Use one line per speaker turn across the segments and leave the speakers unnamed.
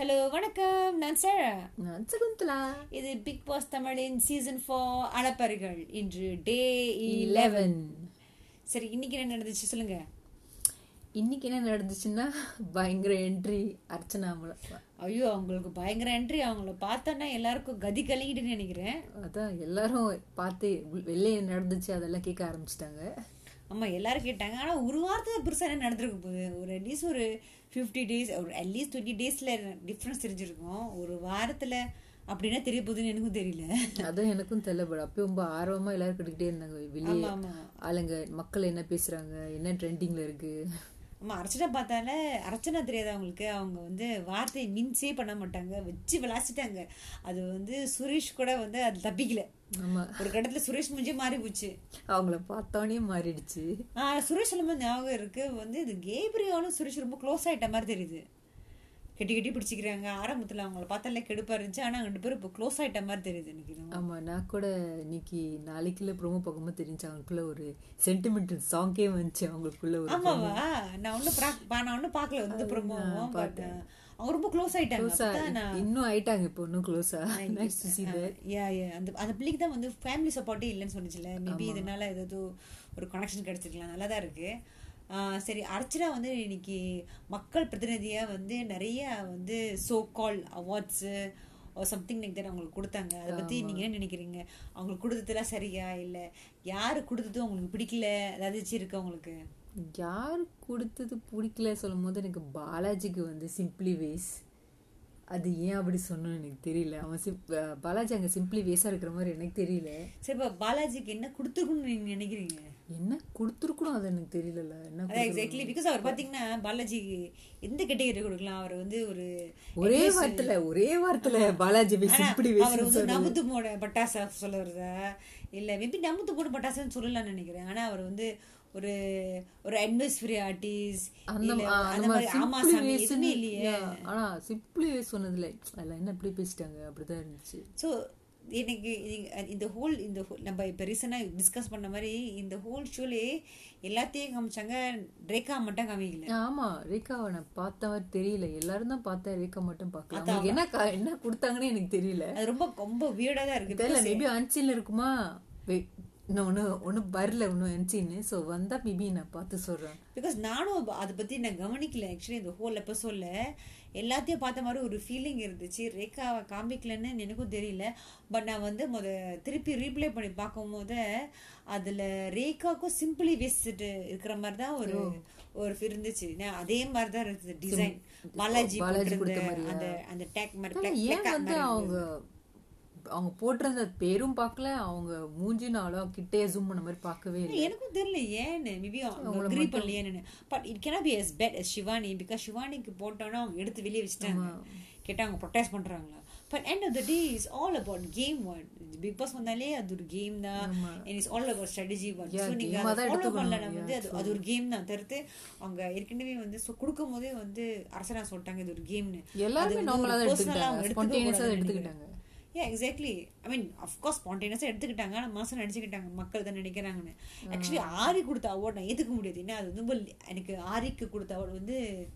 Hello வணக்கம். நான் சேரா.
நான் சகுந்தலா.
இது பிக் பாஸ் தமிழின் சீசன் ஃபோர் அலப்பறைகள் இன்று டே இலெவன் சரி இன்னைக்கு என்ன நடந்துச்சு சொல்லுங்க.
இன்னைக்கு என்ன நடந்துச்சுன்னா பயங்கர என்ட்ரி அர்ச்சனா
ஐயோ அவங்களுக்கு பயங்கர என்ட்ரி அவங்கள பார்த்தோன்னா எல்லாருக்கும் கதி கலங்கிட்டுன்னு நினைக்கிறேன்.
அதான் எல்லாரும் பார்த்து வெளியே நடந்துச்சு அதெல்லாம் கேட்க ஆரம்பிச்சிட்டாங்க.
ஆமா எல்லாரும் கேட்டாங்க. ஆனா ஒரு வாரத்துல பெருசா என்ன நடந்திருக்க போகுது? ஒரு அட்லீஸ்ட் ஒரு ஃபிஃப்டி டேஸ் ஒரு அட்லீஸ்ட் டுவெண்ட்டி டேஸ்ல டிஃப்ரென்ஸ் தெரிஞ்சிருக்கும். ஒரு வாரத்துல அப்படின்னா தெரிய போகுதுன்னு எனக்கும் தெரியல.
அதான் எனக்கும் தெரியல பட் அப்பயும் ரொம்ப ஆர்வமா எல்லாரும் கேட்டுக்கிட்டே இருந்தாங்க. வெளியே ஆளுங்க மக்கள் என்ன பேசுறாங்க? என்ன ட்ரெண்டிங்ல இருக்கு?
ஆமா அர்ச்சனா பார்த்தால அர்ச்சனா தெரியாது அவங்களுக்கு அவங்க வந்து வார்த்தையை மின்ஸே பண்ண மாட்டாங்க. வச்சு விளாசிட்டாங்க. அது வந்து சுரேஷ் கூட வந்து அது தப்பிக்கல.
ஆமா.
ஒரு கட்டத்துல சுரேஷ் முஞ்சே மாறி போச்சு.
அவங்கள பார்த்தோன்னே மாறிடுச்சு.
சுரேஷ் சொல்லும்போது ஞாபகம் இருக்கு. வந்து இது கேப்ரியாலும் சுரேஷ் ரொம்ப க்ளோஸ் ஆயிட்ட மாதிரி தெரியுது. கெட்டி கெட்டி பிடிச்சிக்கிறாங்க. ஆரம்பத்துல அவங்கள பார்த்தாலே கெடுப்பா இருந்துச்சு. ஆனா ரெண்டு பேரும் இப்போ க்ளோஸ் ஆயிட்ட மாதிரி தெரியுது எனக்கு என்னமோ.
ஆமா நான் கூட இன்னைக்கு நாளைக்குள்ள ப்ரோமோ பார்க்கும்போது தெரிஞ்சு அவங்களுக்குள்ள ஒரு சென்டிமெண்டல் சாங்கே வந்துச்சு. அவங்களுக்குள்ள ஒரு
ஆமாவா? நான் ஒன்னும் நான் ஒன்னும் பார்க்கல வந்து ப்ரமோவும் பட் அவங்க ரொம்ப க்ளோஸ் ஆயிட்டாங்க.
இன்னும் ஆயிட்டாங்க. இப்போ இன்னும் க்ளோஸா நெக்ஸ்ட் சி
யா யா அந்த அந்த பிள்ளைக்கு தான் வந்து ஃபேமிலி சப்போர்ட்டே இல்லைன்னு சொன்னுச்சுல மேபி இதனால ஏதாவது ஒரு கனெக்ஷன் கிடைச்சிருக்கலாம். நல்லா தான் இருக்கு. ஆஹ் சரி அர்ச்சனா வந்து இன்னைக்கு மக்கள் பிரதிநிதியா வந்து நிறைய வந்து so called awards something like that அவங்களுக்கு கொடுத்தாங்க. அதை பத்தி நீங்க என்ன நினைக்கிறீங்க? அவங்களுக்கு கொடுத்ததுலாம் சரியா இல்ல? யாரு கொடுத்ததும் அவங்களுக்கு பிடிக்கல? ஏதாச்சும் இருக்கு அவங்களுக்கு
யார் கொடுத்தது பிடிக்கல சொல்லும் போது எனக்கு பாலாஜிக்கு வந்து சிம்பிளி வேஸ் அது ஏன் அப்படி சொன்னோன்னு எனக்கு தெரியல. அவன் சிம் பாலாஜி அங்கே சிம்பிளி வேஸாக இருக்கிற மாதிரி எனக்கு தெரியல.
சரி இப்போ பாலாஜிக்கு என்ன கொடுத்துருக்குன்னு நீங்க நினைக்கிறீங்க?
என்ன கொடுத்துருக்கணும் அது எனக்கு தெரியல என்ன
எக்ஸாக்ட்லி பிகாஸ் அவர் பாத்தீங்கன்னா பாலாஜி எந்த கேட்டகரி கொடுக்கலாம்? அவர் வந்து ஒரு
ஒரே வாரத்துல ஒரே வாரத்துல பாலாஜி சிம்பிளி
அவர் வந்து நமுத்து போட பட்டாசா சொல்ல வருதா? இல்ல மேபி நமுத்து போட பட்டாசுன்னு சொல்லலாம்னு நினைக்கிறேன். ஆனா அவர் வந்து ஒரு ஒரு அட்மாஸ்பியர் ஆர்டிஸ்ட்
அந்த
மாதிரி ஆமா சாமி எதுவுமே இல்லையே.
ஆனா சிம்பிளி வேஸ் சொன்னதுல அதில் என்ன இப்படி பேசிட்டாங்க? அப்படிதான் இருந்துச்சு.
ஸோ எனக்கு இந்த ஹோல் இந்த நம்ம இப்போ ரீசெண்டாக டிஸ்கஸ் பண்ண மாதிரி இந்த ஹோல் ஷோலே எல்லாத்தையும் காமிச்சாங்க. ரேகா மட்டும் காமிக்கல.
ஆமா. ரேகாவை நான் பார்த்த மாதிரி தெரியல. எல்லாரும் தான் பார்த்தேன் ரேகா மட்டும் பார்க்கல. அவங்களுக்கு என்ன என்ன கொடுத்தாங்கன்னு எனக்கு தெரியல.
அது ரொம்ப ரொம்ப வியர்டாக தான் இருக்கு
மேபி அன்சீன்ல இருக்குமா? இன்னும் ஒண்ணு ஒண்ணு வரல இன்னும் அன்சீன் சோ வந்தா மேபி நான் பார்த்து சொல்றேன்.
பிகாஸ் நானும் அதை பத்தி நான் கவனிக்கல ஆக்சுவலி இந்த ஹோல் எபிசோட்ல எல்லாத்தையும் பார்த்த மாதிரி ஒரு ஃபீலிங் இருந்துச்சு. ரேகாவை காமிக்கலன்னு எனக்கும் தெரியல. பட் நான் வந்து முத திருப்பி ரீப்ளே பண்ணி பார்க்கும்போது அதுல ரேகாவுக்கும் சிம்பிளி வேஸ்ட் இருக்கிற மாதிரி தான் ஒரு ஒரு இருந்துச்சு. நான் அதே மாதிரி தான் இருந்துச்சு டிசைன் பாலாஜி? அந்த அந்த டேக் மாதிரி
ஏன் வந்து அவங்க அவங்க போட்டிருந்த பேரும் பார்க்கல அவங்க மூஞ்சின அளவு கிட்டே ஜூம் பண்ண மாதிரி பார்க்கவே இல்லை.
எனக்கும் தெரியல ஏன்னு மேபி அவங்க agree பண்ணலையேன்னு but it cannot be bad as Shivani because சிவானிக்கு போட்டோன்னா அவங்க எடுத்து வெளியே வச்சுட்டாங்க. கேட்டா அவங்க ப்ரொட்டஸ்ட் பண்றாங்களா? But end of the day is all about game one Bigg Boss வந்தாலே அது ஒரு கேம் தான். And is all about strategy one so நீங்க
game-ஆ
அதை ஃபாலோ. பண்ணலன்னா வந்து அது அது ஒரு கேம் தான். தவிர்த்து அவங்க ஏற்கனவே வந்து ஸோ கொடுக்கும் போதே வந்து அரசனா சொல்லிட்டாங்க இது ஒரு கேம்னு
எல்லாருமே எடுத்துக்கிட்டாங்க.
ஏ எக்ஸாக்ட்லி ஐ மீன் அஃப்கோர்ஸ் ஸ்பான்டேனியஸாக எடுத்துக்கிட்டாங்க. ஆனால் மாதம் நினச்சிக்கிட்டாங்க மக்கள் தான் நினைக்கிறாங்கன்னு ஆக்சுவலி ஆரி கொடுத்த அவார்ட் நான் ஏற்றுக்க முடியாது ஏன்னா அது ரொம்ப எனக்கு ஆரிக்கு கொடுத்த அவார்டு வந்து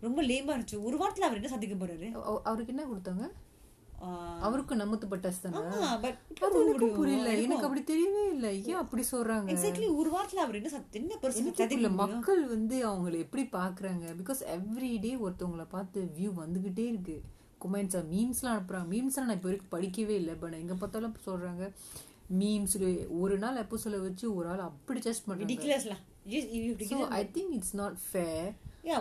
ரொம்ப லேமா இருந்துச்சு. ஒரு வாரத்தில் அவர் என்ன சாதிக்க போறாரு?
அவ- அவருக்கு என்ன கொடுத்தாங்க? அவருக்கு நமத்து பட்டாசு தானே
ஆமா பட்
அது எனக்கும் புரியல. எனக்கு அப்படி தெரியவே இல்லை. ஏன் அப்படி சொல்றாங்க?
எக்ஸாக்ட்லி ஒரு வாரத்தில் அவர் என்ன என்ன பெருசு
மக்கள் வந்து அவங்கள எப்படி பாக்குறாங்க? பிகாஸ் எவ்ரி டே ஒருத்தவங்கள பார்த்து வியூ வந்துகிட்டே இருக்கு. கொமெண்ட்ஸ் மீம்ஸ்லாம் அனுப்புறாங்க மீம்ஸ்லாம் நான் இப்போ வரைக்கும் படிக்கவே இல்லை. பட் எங்க பார்த்தாலும் சொல்றாங்க மீம்ஸ் ஒரு நாள் எப்போ சொல்ல வச்சு ஒரு ஆள் அப்படி
ரிடிகுலஸ்லாம்
so I think it's not fair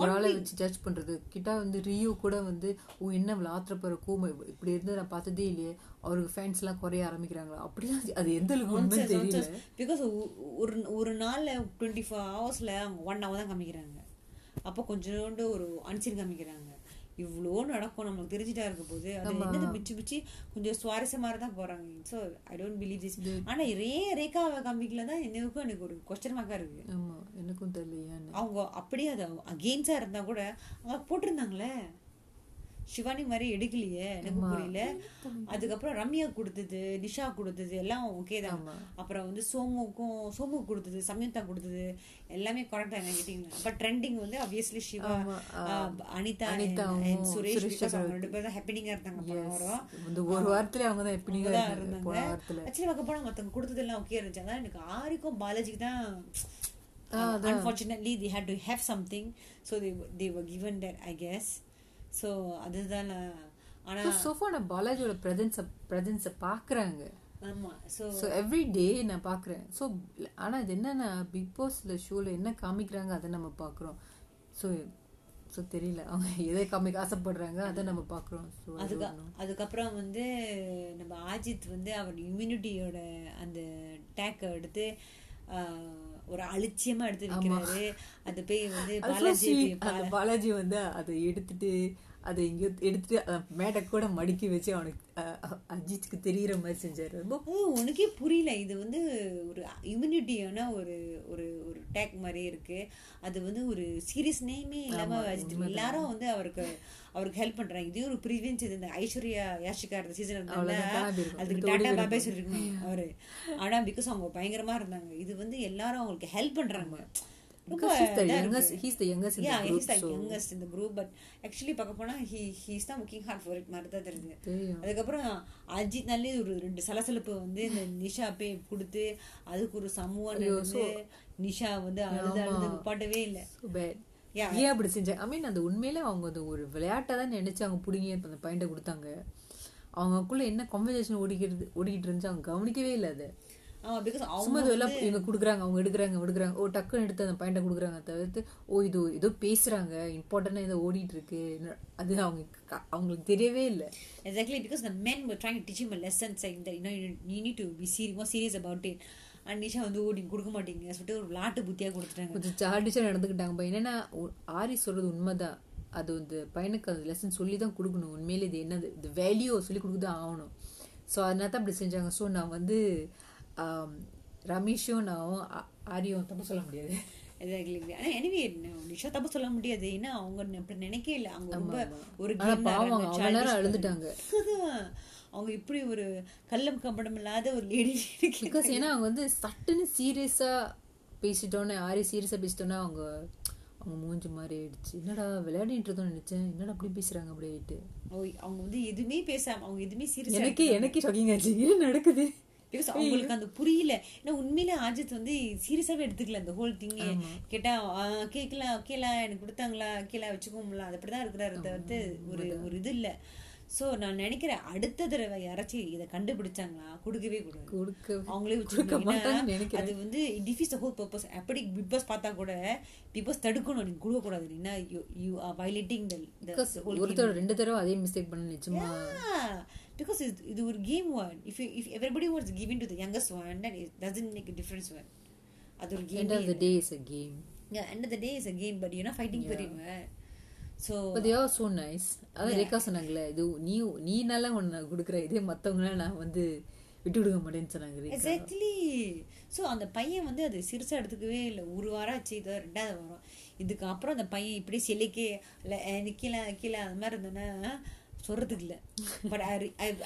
ஒரு ஆளை வச்சு ஜட்ஜ் பண்றது. கிட்ட வந்து ரியோ கூட வந்து ஓ என்ன இவ்வளவு ஆத்திரப்படுற கோம இப்படி இருந்து நான் பார்த்ததே இல்லையே. அவருக்கு ஃபேன்ஸ் எல்லாம் குறைய ஆரம்பிக்கிறாங்களா? அப்படிலாம் அது எந்த அளவுக்கு தெரியல.
பிகாஸ் ஒரு ஒரு நாள்ல டுவெண்ட்டி ஃபோர் ஹவர்ஸ்ல அவங்க ஒன் ஹவர் தான் காமிக்கிறாங்க. அப்போ கொஞ்சோண்டு ஒரு அன்சீன் காமிக்கிறாங்க. இவ்வளோ நடக்கும் நம்மளுக்கு தெரிஞ்சுட்டா இருக்க போது அது என்னது மிச்சு மிச்சு கொஞ்சம் சுவாரஸ்யமாக தான் போறாங்க so I don't believe this ஆனா ரே ரேகாவை காமிக்கல தான் என்னவுக்கும் எனக்கு ஒரு கொஸ்டின் மார்க்கா இருக்கு.
ஆமா எனக்கும் தெரியல
அவங்க அப்படியே அது அகெயின்ஸா இருந்தா கூட அவங்க போட்டிருந்தாங்களே. சிவானி மாதிரி எடுக்கலையே எனக்கு புரியல. அதுக்கப்புறம் ரம்யா கொடுத்தது நிஷா கொடுத்தது எல்லாம் ஓகே தான். அப்புறம் வந்து சோமுக்கும் சோமு கொடுத்தது சம்யுக்தா கொடுத்தது எல்லாமே கரெக்டாக என்ன கேட்டிங்களா பட் ட்ரெண்டிங் வந்து ஆப்வியஸ்லி சிவா அனிதா and சுரேஷ் அவங்க ரெண்டு பேரும் தான் ஹாப்பினிங்காக இருந்தாங்க போன வாரம்.
இந்த ஒரு வாரத்துல அவங்க தான்
தான் இருந்தாங்க.
போன
ஆக்சுவலி பார்க்க போனால் மற்றவங்க கொடுத்ததெல்லாம் ஓகே இருந்துச்சு. அதான் எனக்கு ஆரிக்கும் பாலாஜிக்கு தான். Unfortunately the had to have something so they they were given that I guess so அதுதான். ஆனால்
சோஃபா நான் பாலாஜியோட பிரசன்ஸ பிரசன்ஸை பாக்குறாங்க.
ஆமா ஸோ
ஸோ எவ்ரி டே நான் பார்க்குறேன் ஸோ ஆனால் இது என்னன்னா பிக் பாஸ்ல ஷோவில் என்ன காமிக்கிறாங்க அதை நம்ம பார்க்குறோம் ஸோ ஸோ தெரியல. அவங்க எதை காமிக்க ஆசைப்படுறாங்க அதை நம்ம பார்க்குறோம் ஸோ
அதுக்கு அதுக்கப்புறம் வந்து நம்ம ஆஜித் வந்து அவர் இம்யூனிட்டியோட அந்த டேக்கை எடுத்து ஒரு அலட்சியமா எடுத்து வைக்கிறாரு அது போய் வந்து பாலாஜி
அந்த பாலாஜி வந்து அதை எடுத்துட்டு அதை எங்கேயோ எடுத்துட்டு மேடை கூட மடிக்கி வச்சு அவனுக்கு அஜித்துக்கு தெரியுற மாதிரி செஞ்சாரு. ரொம்ப
அது உனக்கே புரியல. இது வந்து ஒரு இம்யூனிட்டியான ஒரு ஒரு ஒரு டேக் மாதிரி இருக்கு. அது வந்து ஒரு சீரியஸ் நேமே இல்லாம வச்சுட்டு எல்லாரும் வந்து அவருக்கு அவருக்கு ஹெல்ப் பண்றாங்க. இதே ஒரு ப்ரீவியன்ஸ் இது இந்த ஐஸ்வர்யா யாஷிகா இருந்த சீசன். அதுக்கு டாடா பாபே சொல்லிருக்கணும் அவரு. ஆனா பிகாஸ் அவங்க பயங்கரமா இருந்தாங்க. இது வந்து எல்லாரும் அவங்களுக்கு ஹெல்ப் பண்றாங்க.
Because he's the youngest- he's the youngest in the
Yeah,
group,
he's the
so-
youngest in the group, but actually பார்க்க போனா he he's தான் working hard for it மாதிரி தான் தெரியுது அதுக்கப்புறம் அஜித்னாலே ஒரு ரெண்டு சலசலப்பு வந்து இந்த நிஷா போய் கொடுத்து அதுக்கு ஒரு சமூகம் நடந்து நிஷா வந்து அழுது அழுது நிப்பாட்டவே இல்லை. Yeah.
ஏன் அப்படி செஞ்சாங்க ஐ மீன் அந்த உண்மையில அவங்க அது ஒரு விளையாட்டா தான் நினைச்சு அவங்க பிடிங்கி அந்த பையன்ட்ட கொடுத்தாங்க. அவங்களுக்குள்ள என்ன கான்வர்சேஷன் ஓடிக்கிறது ஓடிக்கிட்டு இருந்துச்சு அவங்க கவனிக்கவே இல்லை அதை. சும்மா
அவங்க
இது எல்லாம் இவங்க கொடுக்குறாங்க அவங்க எடுக்கிறாங்க எடுக்கிறாங்க. ஓ டக்குன்னு எடுத்து அந்த பையன்ட்ட கொடுக்குறாங்க. தவிர்த்து ஓ இது ஏதோ பேசுறாங்க. இம்பார்ட்டண்டா ஏதோ ஓடிட்டு இருக்கு. அது அவங்க அவங்களுக்கு தெரியவே இல்லை.
Exactly because the men were trying to teach him a lesson saying that you know you, you need to be serious more serious about it. And Nisha வந்து ஓடி கொடுக்க மாட்டீங்க. சொல்லிட்டு ஒரு விளாட்டு புத்தியா கொடுத்துட்டாங்க.
கொஞ்சம் சார்டிஷா நடந்துக்கிட்டாங்க. பையன் என்னன்னா ஆரி சொல்றது உண்மைதான். அது வந்து பையனுக்கு அந்த லெசன் சொல்லி தான் கொடுக்கணும். உண்மையிலே இது என்னது? இந்த வேல்யூ சொல்லி கொடுத்து தான் ஆகணும். ஸோ அதனால தான் அப்படி செஞ்சாங்க. ஸோ நான் வந்து ரமேஷும் நான் ஆரியும் தப்பு சொல்ல முடியாது.
எக்ஸாக்ட்லி ஆனா எனிவே நிஷா தப்பு சொல்ல முடியாது. ஏன்னா அவங்க அப்படி நினைக்கவே இல்லை. அவங்க ரொம்ப ஒரு
பாவம் அழுதுட்டாங்க.
அவங்க இப்படி ஒரு கள்ளம் கம்படம் இல்லாத ஒரு லேடி
பிகாஸ் ஏன்னா அவங்க வந்து சட்டுன்னு சீரியஸா பேசிட்டோன்னே ஆரி சீரியஸா பேசிட்டோன்னா அவங்க அவங்க மூஞ்சி மாதிரி ஆயிடுச்சு. என்னடா விளையாடிட்டு நினைச்சேன். என்னடா அப்படி பேசுறாங்க அப்படி ஆயிட்டு
அவங்க வந்து எதுவுமே பேசாம அவங்க எதுவுமே சீரியஸா
எனக்கு எனக்கு ஷாக்கிங் ஆச்சு என்ன நடக்குது?
பிகாஸ் அவங்களுக்கு அந்த புரியல. ஏன்னா உண்மையில ஆஜித் வந்து சீரியஸாவே எடுத்துக்கல அந்த ஹோல் திங் கேட்டா ஆ, கேக்கலாம் ஓகேலா எனக்கு கொடுத்தாங்களா? ஓகேலா வச்சுக்கோங்களா அது அப்படிதான் இருக்கிறாரு தவிர்த்து ஒரு ஒரு இது இல்ல. சோ நான் நினைக்கிறேன் அடுத்த தடவை யாராச்சும் இதை கண்டுபிடிச்சாங்களா? கொடுக்கவே கூடாது.
கொடுக்க
அவங்களே
நினைக்கிறேன்.
அது வந்து டிஃபீஸ் ஹோல் பர்பஸ் அப்படி பிக் பாஸ் பார்த்தா கூட பிக் பாஸ் தடுக்கணும். நீங்க கொடுக்க கூடாது ஏன்னா யூ ஆர் வயலேட்டிங்
ஒருத்தர் ரெண்டு தடவை அதே மிஸ்டேக் பண்ண நிஜமா
பிகாஸ் இது ஒரு game one if if everybody was giving to the youngest one that is doesn't make difference one அது ஒரு
end
game
of the day is a game.
End of the day is a game but you're not fighting for it so
but they are so nice. அதான் ரேகா சொன்னாங்கல்ல இது நீ நீ நல்லா ஒன்று நான் கொடுக்குறேன் இதே மற்றவங்களாம் நான் வந்து விட்டு கொடுக்க மாட்டேன்னு சொன்னாங்க
எக்ஸாக்ட்லி ஸோ அந்த பையன் வந்து அது சிறுசா எடுத்துக்கவே இல்லை. ஒரு வாரம் ஆச்சு இது ரெண்டாவது வாரம். இதுக்கு அப்புறம் அந்த பையன் இப்படி சிலைக்கே இல்லை நிக்கல கீழே அந்த மாதிரி இருந்தோன்னா சொல்றதுக்கு இல்லை but I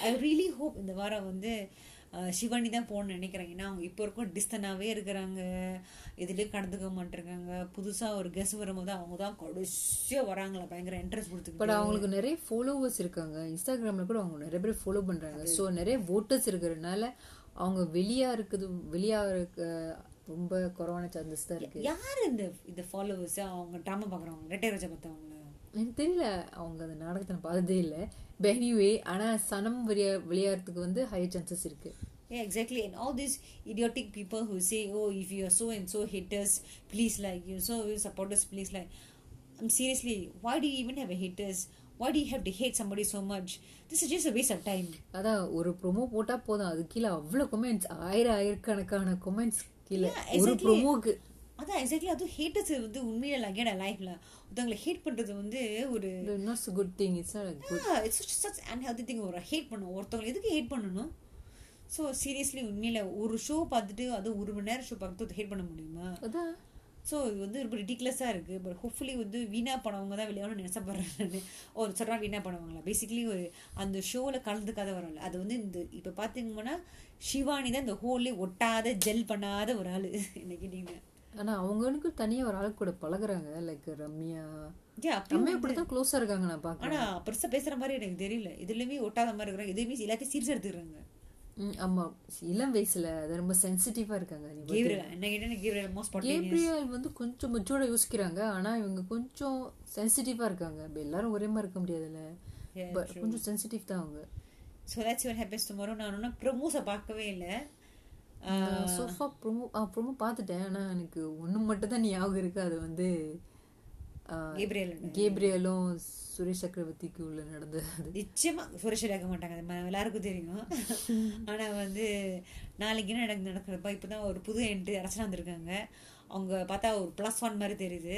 I really hope இந்த வாரம் வந்து சிவானி தான் போகணும்னு நினைக்கிறேன். ஏன்னா அவங்க இப்போ வரைக்கும் டிஸ்டனாகவே இருக்கிறாங்க. இதுலேயும் கடந்துக்க மாட்டிருக்காங்க. புதுசாக ஒரு கெஸ் வரும்போது அவங்க தான் கடைசியாக வராங்களா? பயங்கர இன்ட்ரெஸ்ட்
பட்
கொடுத்துக்கிட்டு
அவங்களுக்கு நிறைய ஃபாலோவர்ஸ் இருக்காங்க. இன்ஸ்டாகிராம்ல கூட அவங்க நிறைய பேர் ஃபாலோ பண்றாங்க. ஸோ நிறைய ஓட்டர்ஸ் இருக்கிறதுனால அவங்க வெளியா இருக்குது வெளியா இருக்க ரொம்ப குறைவான சான்சஸ் தான் இருக்கு.
யார் இந்த இந்த ஃபாலோவர்ஸ் அவங்க ட்ராமா பார்க்குறவங்க ரெட்டை ரோஜா பார்த்தவங்கள?
எனக்கு தெரியல அவங்க அந்த நாடகத்தை நான் பார்த்ததே இல்லை எனிவே ஆனா சனம் வெளியா விளையாடுறதுக்கு வந்து ஹை சான்சஸ் இருக்கு
Yeah, exactly. And all these idiotic people who say, "Oh, if you are so and so haters, please like you so supporters, please like." I'm seriously, why do you even have a haters? Why do you have to hate somebody so much? This is just a waste of time.
அதான் ஒரு promo போட்டா போதும் அது கீழே அவ்வளவு comments ஆயிரம் ஆயிரக்கணக்கான comments கீழே ஒரு. ப்ரோமோக்கு
அதான் எக்ஸாக்ட்லி அதுவும் ஹேட்டர்ஸ் வந்து உண்மையில லைக் லைஃப்ல ஒருத்தவங்களை ஹேட் பண்றது வந்து ஒரு
not good thing it's
it's such unhealthy thing ஒரு ஹேட் பண்ணும் ஒருத்தவங்களை எதுக்கு ஹேட் பண்ணணும்? ஸோ சீரியஸ்லி உண்மையில ஒரு ஷோ பார்த்துட்டு அது ஒரு மணி நேரம் ஷோ பார்த்துட்டு ஹேட் பண்ண முடியுமா?
அதான்.
ஸோ இது வந்து ரொம்ப ரிடிகுலஸாக இருக்குது பட் ஹோப்ஃபுல்லி வந்து வீணா போனவங்க தான் வெளியாகணும்னு நினைச்சப்படுறேன் நான் ஒரு சொல்கிறா வீணா போனவங்களா? பேசிக்கலி ஒரு அந்த ஷோவில் கலந்துக்காத வரல அது வந்து இந்த இப்போ பார்த்தீங்கன்னா ஷிவானி தான் இந்த ஹோல்லே ஒட்டாத ஜெல் பண்ணாத ஒரு ஆள். என்ன கேட்டிங்கன்னா.
ஆனா அவங்களுக்கு தனியா ஒரு ஆள் கூட பழகுறாங்க. லைக் ரம்யா. ரம்யா இப்படிதான் க்ளோஸா இருக்காங்க நான் பாக்குறேன்
ஆனா பெருசா பேசுற மாதிரி எனக்கு தெரியல. இதுலயுமே ஒட்டாத மாதிரி இருக்கிறாங்க எதுவுமே எல்லாத்தையும் சீரியஸ் எடுத்துக்கிறாங்க
ம், ஆமா. இளம் வயசுல அது ரொம்ப சென்சிட்டிவா இருக்காங்க?
கேப்ரியல்
வந்து கொஞ்சம் மெச்சூர்டா யோசிக்கிறாங்க. ஆனா இவங்க கொஞ்சம் சென்சிட்டிவா இருக்காங்க. இப்ப எல்லாரும் ஒரே மாதிரி இருக்க முடியாதுல்ல? கொஞ்சம் சென்சிட்டிவ் தான் அவங்க.
So that's what happens tomorrow. நான் ஒன்றும் ப்ரமோஸை பார்க்கவே இல்லை.
சோஃபா ப்ரோமோ ப்ரோமோ பார்த்துட்டேன். ஆனா எனக்கு ஒண்ணு மட்டும் தான் ஞாபகம் இருக்கு. அது வந்து கேப்ரியலும் சுரேஷ் சக்கரவர்த்திக்கு உள்ள நடந்தது அது.
நிச்சயமா சுரேஷ் இழக்க மாட்டாங்க. அது எல்லாருக்கும் தெரியும். ஆனா வந்து நாளைக்கு என்ன நடக்கு நடக்கிறப்ப இப்பதான் ஒரு புது என்ட்ரி அரசனா வந்திருக்காங்க. அவங்க பார்த்தா ஒரு ப்ளஸ் ஒன் மாதிரி தெரியுது.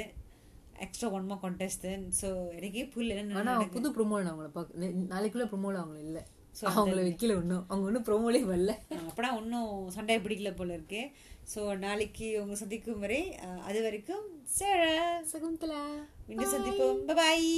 Extra one more contest so எனக்கே புரியல. என்ன
ஆனா அவங்க புது ப்ரோமோ நான் அவங்கள பார்க்க நாளைக்குள்ள ப்ரோமோல அவங்க இல்ல. அவங்கள வைக்கல ஒன்றும் அவங்க ஒன்றும் ப்ரோமோலே வரல.
அப்படா ஒன்றும் சண்டையை பிடிக்கல போல இருக்கு. ஸோ நாளைக்கு உங்க சந்திக்கும் வரை அது வரைக்கும் சேர
சகுந்தலா.
மீண்டும் சந்திப்போம். பாய்